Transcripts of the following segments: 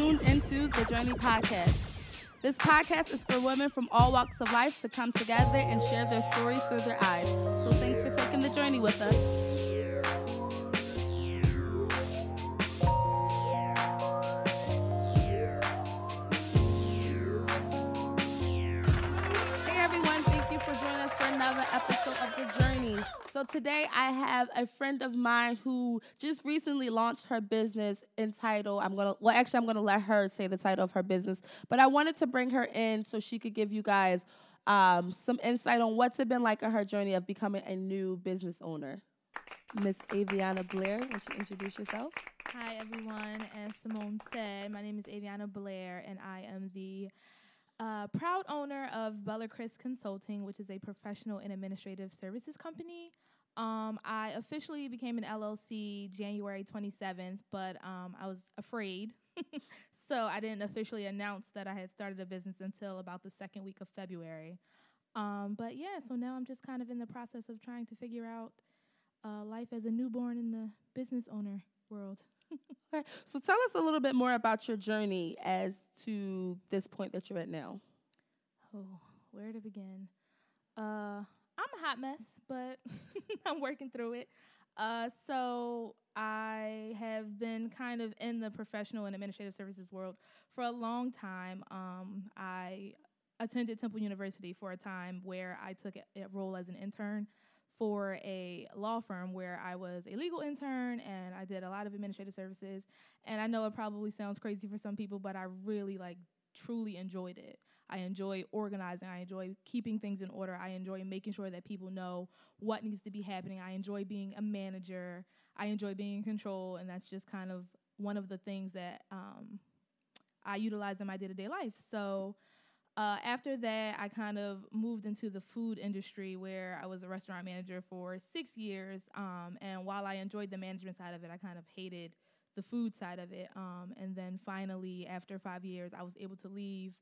tuned into the Journey Podcast. This podcast is for women from all walks of life to come together and share their stories through their eyes. So thanks for taking the journey with us. So today I have a friend of mine who just recently launched her business entitled I'm going to well actually I'm going to let her say the title of her business, but I wanted to bring her in so she could give you guys um, some insight on what's it been like on her journey of becoming a new business owner. Miss Aviana Blair, would you introduce yourself? Hi, everyone. As Simone said, my name is Aviana Blair, and I am the uh, proud owner of Bella Chris Consulting, which is a professional and administrative services company. Um, I officially became an LLC January 27th, but um, I was afraid. so I didn't officially announce that I had started a business until about the second week of February. Um, but yeah, so now I'm just kind of in the process of trying to figure out uh, life as a newborn in the business owner world. Okay, so tell us a little bit more about your journey as to this point that you're at now. Oh, where to begin? Uh, I'm a hot mess, but I'm working through it. Uh, so I have been kind of in the professional and administrative services world for a long time. Um, I attended Temple University for a time where I took a, a role as an intern for a law firm where I was a legal intern and I did a lot of administrative services. And I know it probably sounds crazy for some people, but I really like truly enjoyed it. I enjoy organizing. I enjoy keeping things in order. I enjoy making sure that people know what needs to be happening. I enjoy being a manager. I enjoy being in control, and that's just kind of one of the things that um, I utilize in my day to day life. So uh, after that, I kind of moved into the food industry where I was a restaurant manager for six years. Um, and while I enjoyed the management side of it, I kind of hated the food side of it. Um, and then finally, after five years, I was able to leave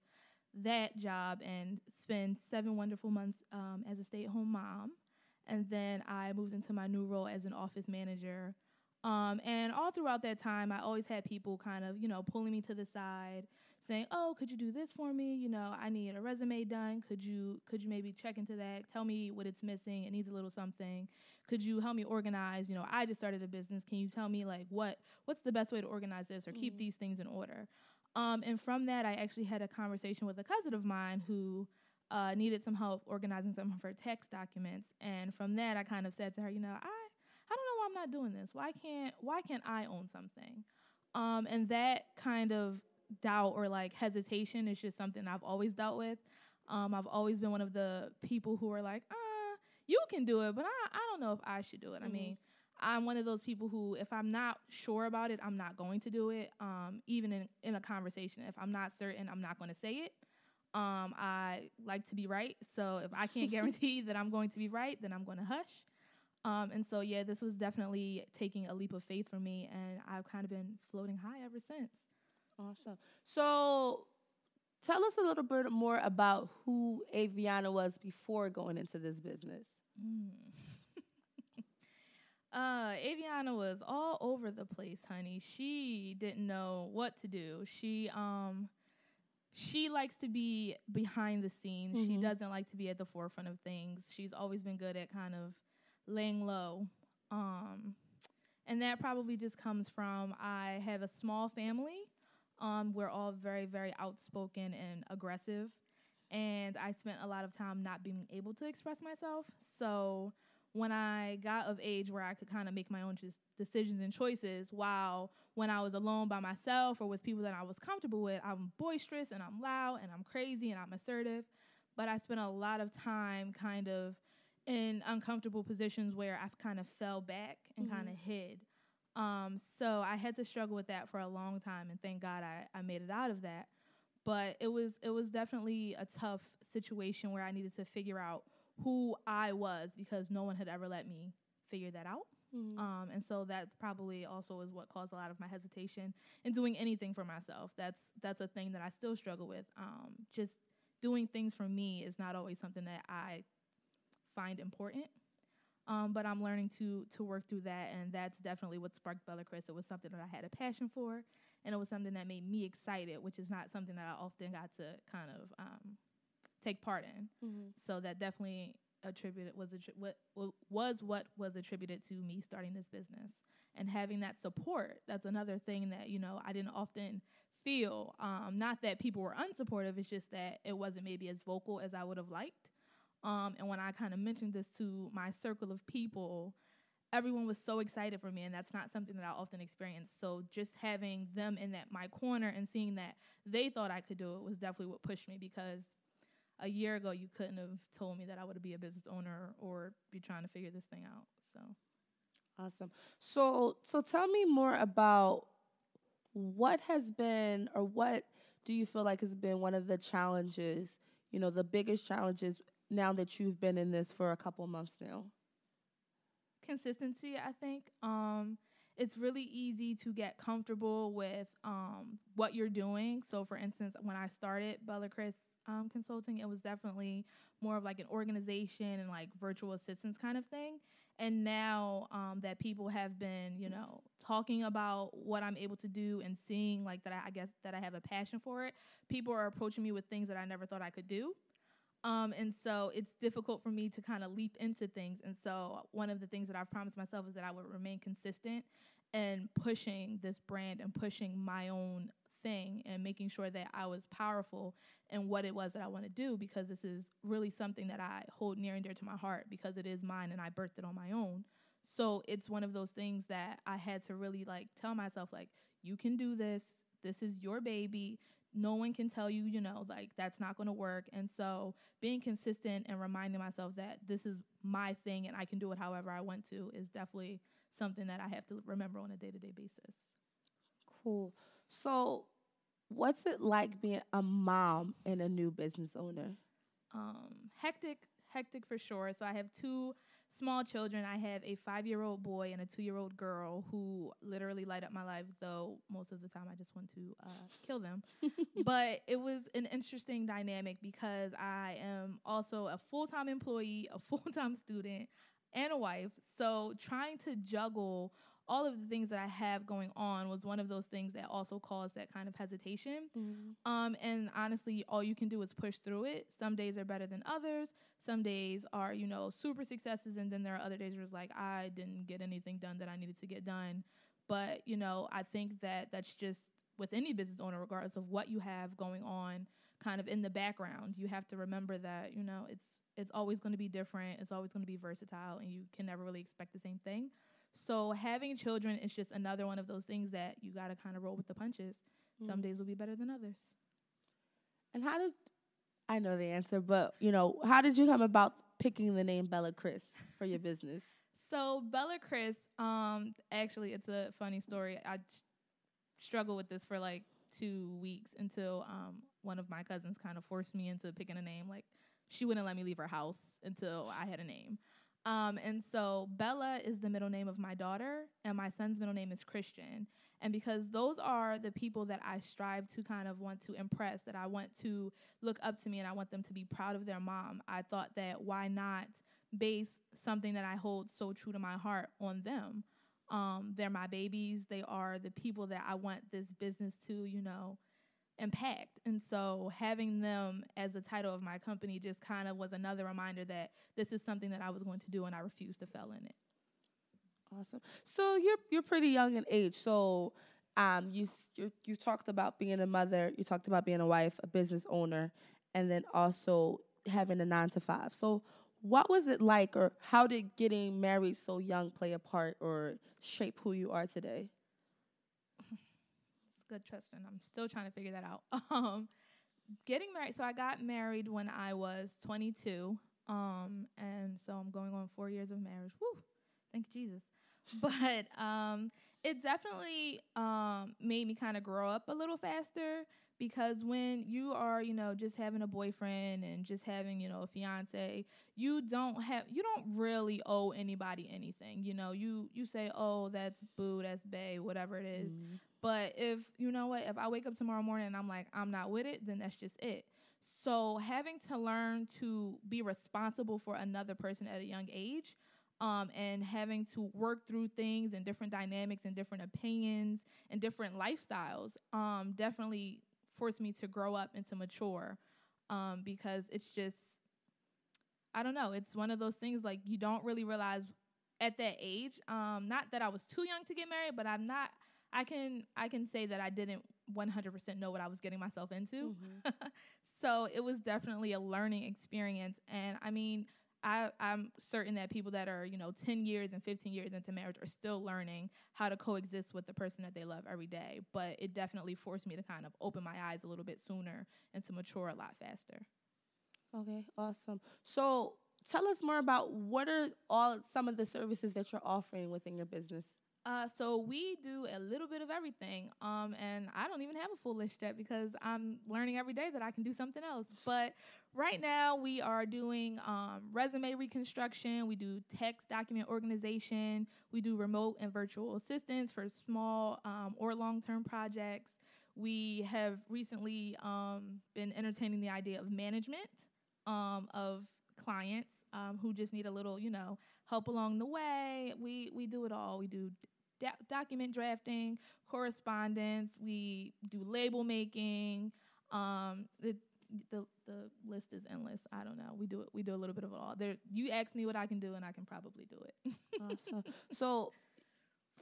that job and spend seven wonderful months um, as a stay at home mom. And then I moved into my new role as an office manager. Um, and all throughout that time, I always had people kind of, you know, pulling me to the side saying, "Oh, could you do this for me? You know, I need a resume done. Could you could you maybe check into that? Tell me what it's missing. It needs a little something. Could you help me organize? You know, I just started a business. Can you tell me like what what's the best way to organize this or mm-hmm. keep these things in order?" Um, and from that, I actually had a conversation with a cousin of mine who uh, needed some help organizing some of her tax documents. And from that, I kind of said to her, you know, I I don't know why I'm not doing this. Why can't why can't I own something? Um, and that kind of doubt or like hesitation is just something I've always dealt with. Um, I've always been one of the people who are like, uh, you can do it, but I, I don't know if I should do it. Mm-hmm. I mean, I'm one of those people who, if I'm not sure about it, I'm not going to do it. Um, even in, in a conversation, if I'm not certain, I'm not going to say it. Um, I like to be right. So if I can't guarantee that I'm going to be right, then I'm going to hush. Um, and so, yeah, this was definitely taking a leap of faith for me. And I've kind of been floating high ever since. Awesome. So tell us a little bit more about who Aviana was before going into this business. Mm. uh, Aviana was all over the place, honey. She didn't know what to do. She um she likes to be behind the scenes. Mm-hmm. She doesn't like to be at the forefront of things. She's always been good at kind of laying low. Um and that probably just comes from I have a small family um, we're all very, very outspoken and aggressive. And I spent a lot of time not being able to express myself. So when I got of age where I could kind of make my own just decisions and choices, while when I was alone by myself or with people that I was comfortable with, I'm boisterous and I'm loud and I'm crazy and I'm assertive. But I spent a lot of time kind of in uncomfortable positions where I've kind of fell back and mm-hmm. kind of hid. Um, so I had to struggle with that for a long time, and thank God I, I made it out of that. But it was it was definitely a tough situation where I needed to figure out who I was because no one had ever let me figure that out. Mm-hmm. Um, and so that probably also is what caused a lot of my hesitation in doing anything for myself. That's that's a thing that I still struggle with. Um, just doing things for me is not always something that I find important. Um, but I'm learning to to work through that, and that's definitely what sparked Bella Chris. It was something that I had a passion for, and it was something that made me excited, which is not something that I often got to kind of um, take part in. Mm-hmm. So that definitely attributed was attri- what was what was attributed to me starting this business and having that support. That's another thing that you know I didn't often feel. Um, not that people were unsupportive, it's just that it wasn't maybe as vocal as I would have liked. Um, and when I kind of mentioned this to my circle of people, everyone was so excited for me, and that's not something that I often experience. So just having them in that my corner and seeing that they thought I could do it was definitely what pushed me because a year ago you couldn't have told me that I would be a business owner or be trying to figure this thing out. So awesome. So so tell me more about what has been or what do you feel like has been one of the challenges, you know, the biggest challenges now that you've been in this for a couple months now? Consistency, I think. Um, it's really easy to get comfortable with um, what you're doing. So, for instance, when I started Bella Chris um, Consulting, it was definitely more of like an organization and like virtual assistance kind of thing. And now um, that people have been, you know, talking about what I'm able to do and seeing like that, I, I guess that I have a passion for it, people are approaching me with things that I never thought I could do. Um, and so it's difficult for me to kind of leap into things. And so one of the things that I've promised myself is that I would remain consistent and pushing this brand and pushing my own thing and making sure that I was powerful in what it was that I want to do because this is really something that I hold near and dear to my heart because it is mine and I birthed it on my own. So it's one of those things that I had to really like tell myself like you can do this. This is your baby no one can tell you, you know, like that's not going to work. And so being consistent and reminding myself that this is my thing and I can do it however I want to is definitely something that I have to remember on a day to day basis. Cool. So, what's it like being a mom and a new business owner? Um, hectic, hectic for sure. So, I have two small children. I have a five year old boy and a two year old girl who literally light up my life, though most of the time I just want to uh, kill them. but it was an interesting dynamic because I am also a full time employee, a full time student, and a wife. So trying to juggle all of the things that I have going on was one of those things that also caused that kind of hesitation. Mm-hmm. Um, and honestly, all you can do is push through it. Some days are better than others. Some days are, you know, super successes, and then there are other days where it's like I didn't get anything done that I needed to get done. But you know, I think that that's just with any business owner, regardless of what you have going on, kind of in the background. You have to remember that you know it's it's always going to be different. It's always going to be versatile, and you can never really expect the same thing. So having children is just another one of those things that you got to kind of roll with the punches. Mm. Some days will be better than others. And how did I know the answer, but you know, how did you come about picking the name Bella Chris for your business? So Bella Chris, um, actually, it's a funny story. I struggled with this for like two weeks until um, one of my cousins kind of forced me into picking a name. Like she wouldn't let me leave her house until I had a name. Um, and so Bella is the middle name of my daughter, and my son's middle name is Christian. And because those are the people that I strive to kind of want to impress, that I want to look up to me and I want them to be proud of their mom, I thought that why not base something that I hold so true to my heart on them? Um, they're my babies. They are the people that I want this business to, you know, impact. And so having them as the title of my company just kind of was another reminder that this is something that I was going to do and I refused to fail in it. Awesome. So you're you're pretty young in age. So um you you you talked about being a mother, you talked about being a wife, a business owner, and then also having a 9 to 5. So what was it like or how did getting married so young play a part or shape who you are today? Good Tristan. I'm still trying to figure that out. Um, getting married. So I got married when I was 22. Um, and so I'm going on four years of marriage. Woo! Thank Jesus. But um, it definitely um, made me kind of grow up a little faster because when you are, you know, just having a boyfriend and just having, you know, a fiance, you don't have you don't really owe anybody anything. You know, you you say, "Oh, that's boo, that's bay, whatever it is. Mm-hmm. But if you know what, if I wake up tomorrow morning and I'm like, I'm not with it, then that's just it. So having to learn to be responsible for another person at a young age um, and having to work through things and different dynamics and different opinions and different lifestyles um, definitely forced me to grow up and to mature um, because it's just I don't know. It's one of those things like you don't really realize at that age. Um, not that I was too young to get married, but I'm not. I can I can say that I didn't 100% know what I was getting myself into. Mm-hmm. so it was definitely a learning experience, and I mean, I, I'm certain that people that are, you know, 10 years and 15 years into marriage are still learning how to coexist with the person that they love every day. But it definitely forced me to kind of open my eyes a little bit sooner and to mature a lot faster. Okay, awesome. So tell us more about what are all some of the services that you're offering within your business. Uh, so we do a little bit of everything, um, and I don't even have a full list yet because I'm learning every day that I can do something else. But right now, we are doing um, resume reconstruction. We do text document organization. We do remote and virtual assistance for small um, or long-term projects. We have recently um, been entertaining the idea of management um, of clients um, who just need a little, you know, help along the way. We we do it all. We do da- document drafting, correspondence. We do label making. Um, the the the list is endless. I don't know. We do it. We do a little bit of it all. There, you ask me what I can do, and I can probably do it. awesome. So,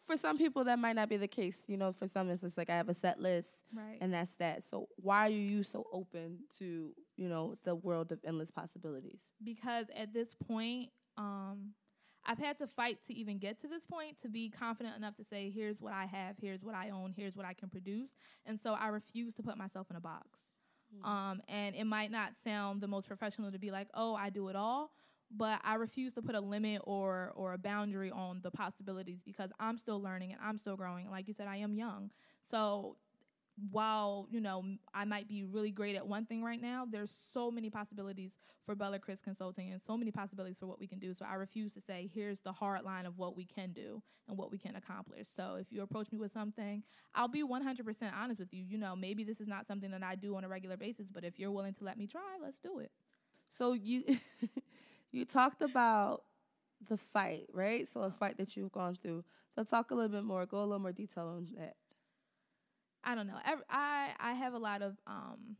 for some people, that might not be the case. You know, for some, it's just like I have a set list, right. and that's that. So, why are you so open to you know the world of endless possibilities? Because at this point, um, I've had to fight to even get to this point to be confident enough to say, here's what I have, here's what I own, here's what I can produce. And so I refuse to put myself in a box. Mm-hmm. Um, and it might not sound the most professional to be like, oh, I do it all. But I refuse to put a limit or or a boundary on the possibilities because I'm still learning and I'm still growing. Like you said, I am young. So while you know I might be really great at one thing right now, there's so many possibilities for Bella Chris Consulting and so many possibilities for what we can do. So I refuse to say here's the hard line of what we can do and what we can accomplish. So if you approach me with something, I'll be 100% honest with you. You know, maybe this is not something that I do on a regular basis, but if you're willing to let me try, let's do it. So you you talked about the fight, right? So a fight that you've gone through. So talk a little bit more, go a little more detail on that. I don't know. I I have a lot of um,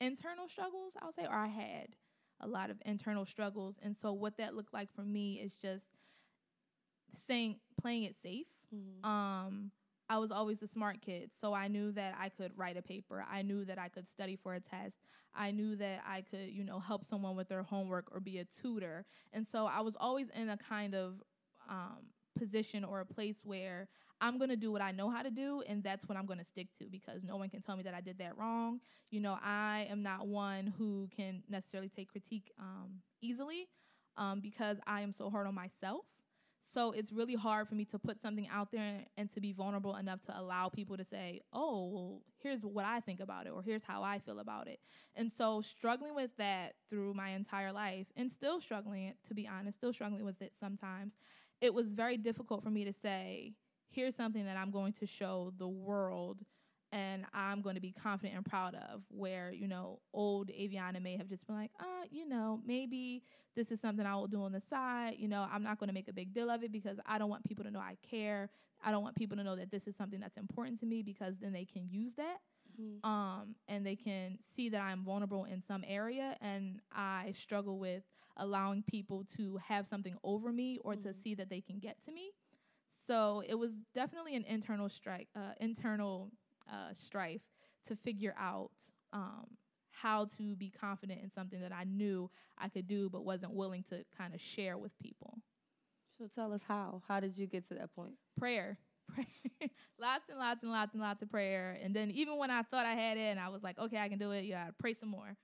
internal struggles. I'll say, or I had a lot of internal struggles, and so what that looked like for me is just saying playing it safe. Mm-hmm. Um, I was always a smart kid, so I knew that I could write a paper. I knew that I could study for a test. I knew that I could, you know, help someone with their homework or be a tutor. And so I was always in a kind of um, position or a place where I'm going to do what I know how to do, and that's what I'm going to stick to because no one can tell me that I did that wrong. You know, I am not one who can necessarily take critique um, easily um, because I am so hard on myself. So it's really hard for me to put something out there and to be vulnerable enough to allow people to say, oh, well, here's what I think about it, or here's how I feel about it. And so struggling with that through my entire life and still struggling, to be honest, still struggling with it sometimes, it was very difficult for me to say, here's something that I'm going to show the world and I'm going to be confident and proud of. Where, you know, old Aviana may have just been like, uh, you know, maybe this is something I will do on the side. You know, I'm not going to make a big deal of it because I don't want people to know I care. I don't want people to know that this is something that's important to me because then they can use that. Mm-hmm. Um, and they can see that I'm vulnerable in some area, and I struggle with allowing people to have something over me or mm-hmm. to see that they can get to me. So it was definitely an internal strike, uh, internal uh, strife to figure out um, how to be confident in something that I knew I could do, but wasn't willing to kind of share with people. So tell us how. How did you get to that point? Prayer. Prayer. lots and lots and lots and lots of prayer. And then even when I thought I had it and I was like, okay, I can do it, yeah, I'd pray some more.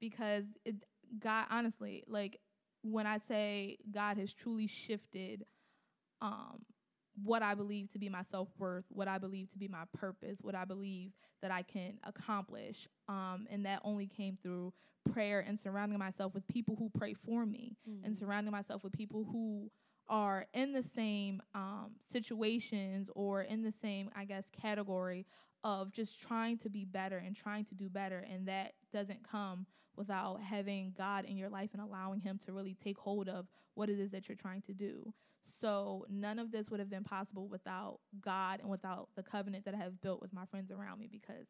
Because it God honestly, like when I say God has truly shifted um what I believe to be my self worth, what I believe to be my purpose, what I believe that I can accomplish. Um, and that only came through prayer and surrounding myself with people who pray for me mm-hmm. and surrounding myself with people who are in the same um, situations or in the same, I guess, category of just trying to be better and trying to do better. And that doesn't come without having God in your life and allowing Him to really take hold of what it is that you're trying to do. So none of this would have been possible without God and without the covenant that I have built with my friends around me because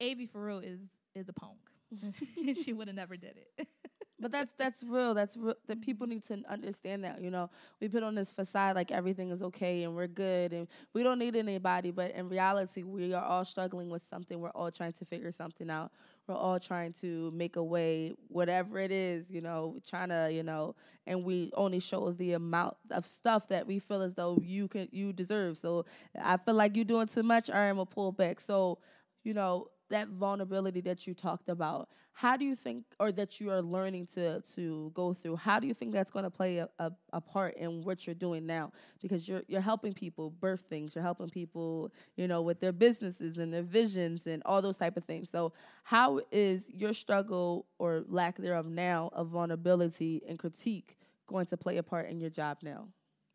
Avi for real is is a punk. she would have never did it. but that's that's real. That's real. That mm-hmm. people need to understand that. You know, we put on this facade like everything is okay and we're good and we don't need anybody. But in reality, we are all struggling with something. We're all trying to figure something out. We're all trying to make a way, whatever it is. You know, trying to you know, and we only show the amount of stuff that we feel as though you can you deserve. So I feel like you're doing too much. I am a pullback. So you know that vulnerability that you talked about how do you think or that you are learning to to go through how do you think that's going to play a, a, a, part in what you're doing now? Because you're you're helping people birth things you're helping people you know with their businesses and their visions and all those type of things. So how is your struggle or lack thereof now of vulnerability and critique going to play a part in your job now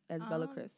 as um, bella chris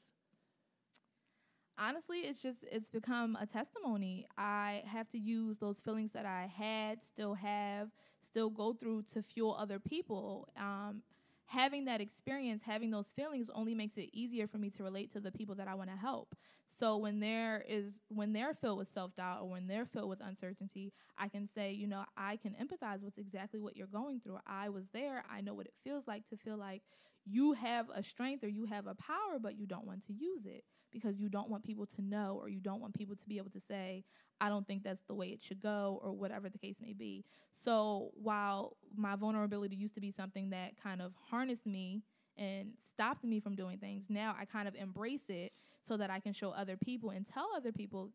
honestly it's just it's become a testimony. I have to use those feelings that i had still have still go through to fuel other people. Um, having that experience having those feelings only makes it easier for me to relate to the people that i want to help. So when there is when they're filled with self-doubt or when they're filled with uncertainty i can say you know i can empathize with exactly what you're going through. I was there. I know what it feels like to feel like you have a strength or you have a power but you don't want to use it because you don't want people to know or you don't want people to be able to say, I don't think that's the way it should go or whatever the case may be. So while my vulnerability used to be something that kind of harnessed me and stopped me from doing things, now I kind of embrace it so that I can show other people and tell other people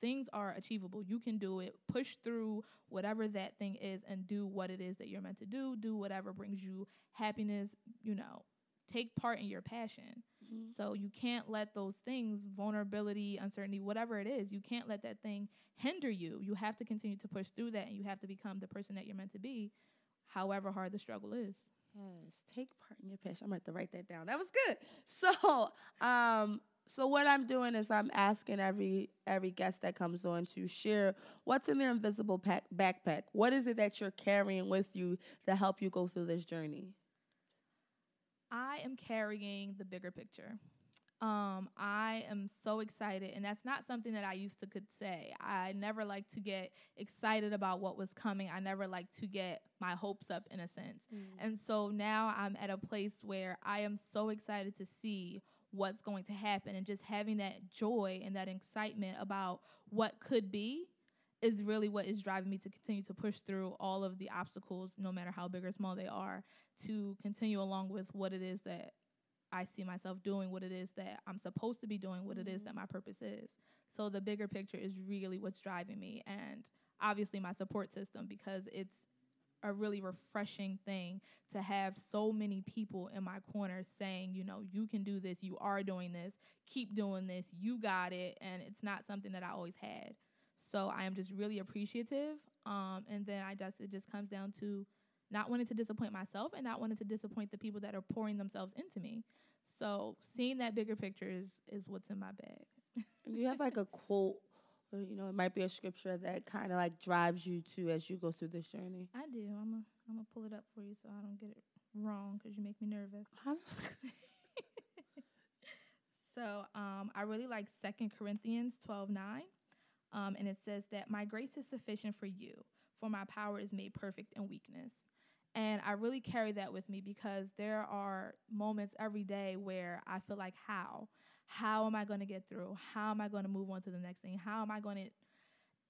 things are achievable. You can do it. Push through whatever that thing is and do what it is that you're meant to do. Do whatever brings you happiness, you know, take part in your passion. Mm-hmm. So you can't let those things, vulnerability, uncertainty, whatever it is, you can't let that thing hinder you. You have to continue to push through that and you have to become the person that you're meant to be, however hard the struggle is. Yes, take part in your passion. I'm going to write that down. That was good. So, um, so what I'm doing is I'm asking every every guest that comes on to share what's in their invisible pack, backpack. What is it that you're carrying with you to help you go through this journey? I am carrying the bigger picture. Um, I am so excited, and that's not something that I used to could say. I never like to get excited about what was coming. I never like to get my hopes up in a sense. Mm. And so now I'm at a place where I am so excited to see what's going to happen and just having that joy and that excitement about what could be is really what is driving me to continue to push through all of the obstacles, no matter how big or small they are, to continue along with what it is that I see myself doing, what it is that I'm supposed to be doing, what mm-hmm. it is that mm-hmm. my purpose is. So the bigger picture is really what's driving me, and obviously my support system because it's a really refreshing thing to have so many people in my corner saying, you know, you can do this, you are doing this, keep doing this, you got it, and it's not something that I always had. So I am just really appreciative. Um, and then I just it just comes down to not wanting to disappoint myself and not wanting to disappoint the people that are pouring themselves into me. So seeing that bigger picture is is what's in my bag. do you have like a quote or you know, it might be a scripture that kind of like drives you to as you go through this journey. I do. I'm a, I'm gonna pull it up for you so I don't get it wrong because you make me nervous. so um, I really like Second Corinthians twelve nine. Um, and it says that my grace is sufficient for you, for my power is made perfect in weakness. And I really carry that with me because there are moments every day where I feel like, how? How am I going to get through? How am I going to move on to the next thing? How am I going to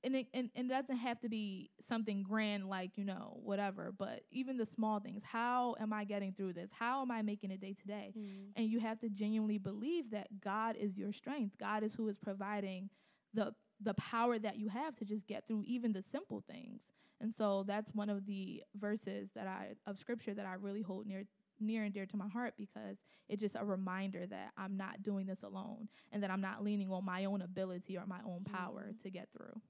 and it, and, and it doesn't have to be something grand like you know whatever but even the small things how am i getting through this how am i making it day to day mm. and you have to genuinely believe that god is your strength god is who is providing the the power that you have to just get through even the simple things. And so that's one of the verses that I of scripture that I really hold near near and dear to my heart because it's just a reminder that I'm not doing this alone and that I'm not leaning on my own ability or my own power mm-hmm. to get through.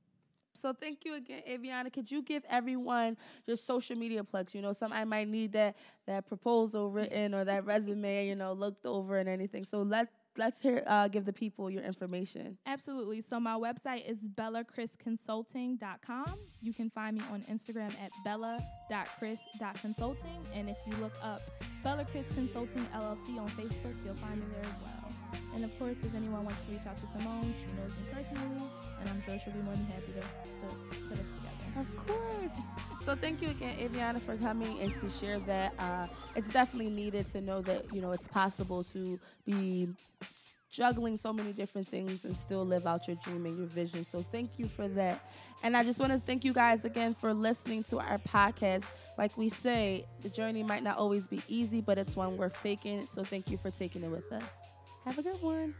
So thank you again, Aviana. Could you give everyone your social media plugs? You know, some I might need that that proposal written or that resume, you know, looked over and anything. So let let's hear uh, give the people your information. Absolutely. So my website is bellachrisconsulting.com. You can find me on Instagram at bella.chris.consulting. And if you look up Bella Chris Consulting LLC on Facebook, you'll find me there as well. And of course, if anyone wants to reach out to Simone, she knows me personally, and I'm sure she'll be more than happy to, to put together. Of course. So thank you again, Aviana, for coming and to share that. Uh, it's definitely needed to know that you know it's possible to be juggling so many different things and still live out your dream and your vision. So thank you for that. And I just want to thank you guys again for listening to our podcast. Like we say, the journey might not always be easy, but it's one worth taking. So thank you for taking it with us. Have a good one.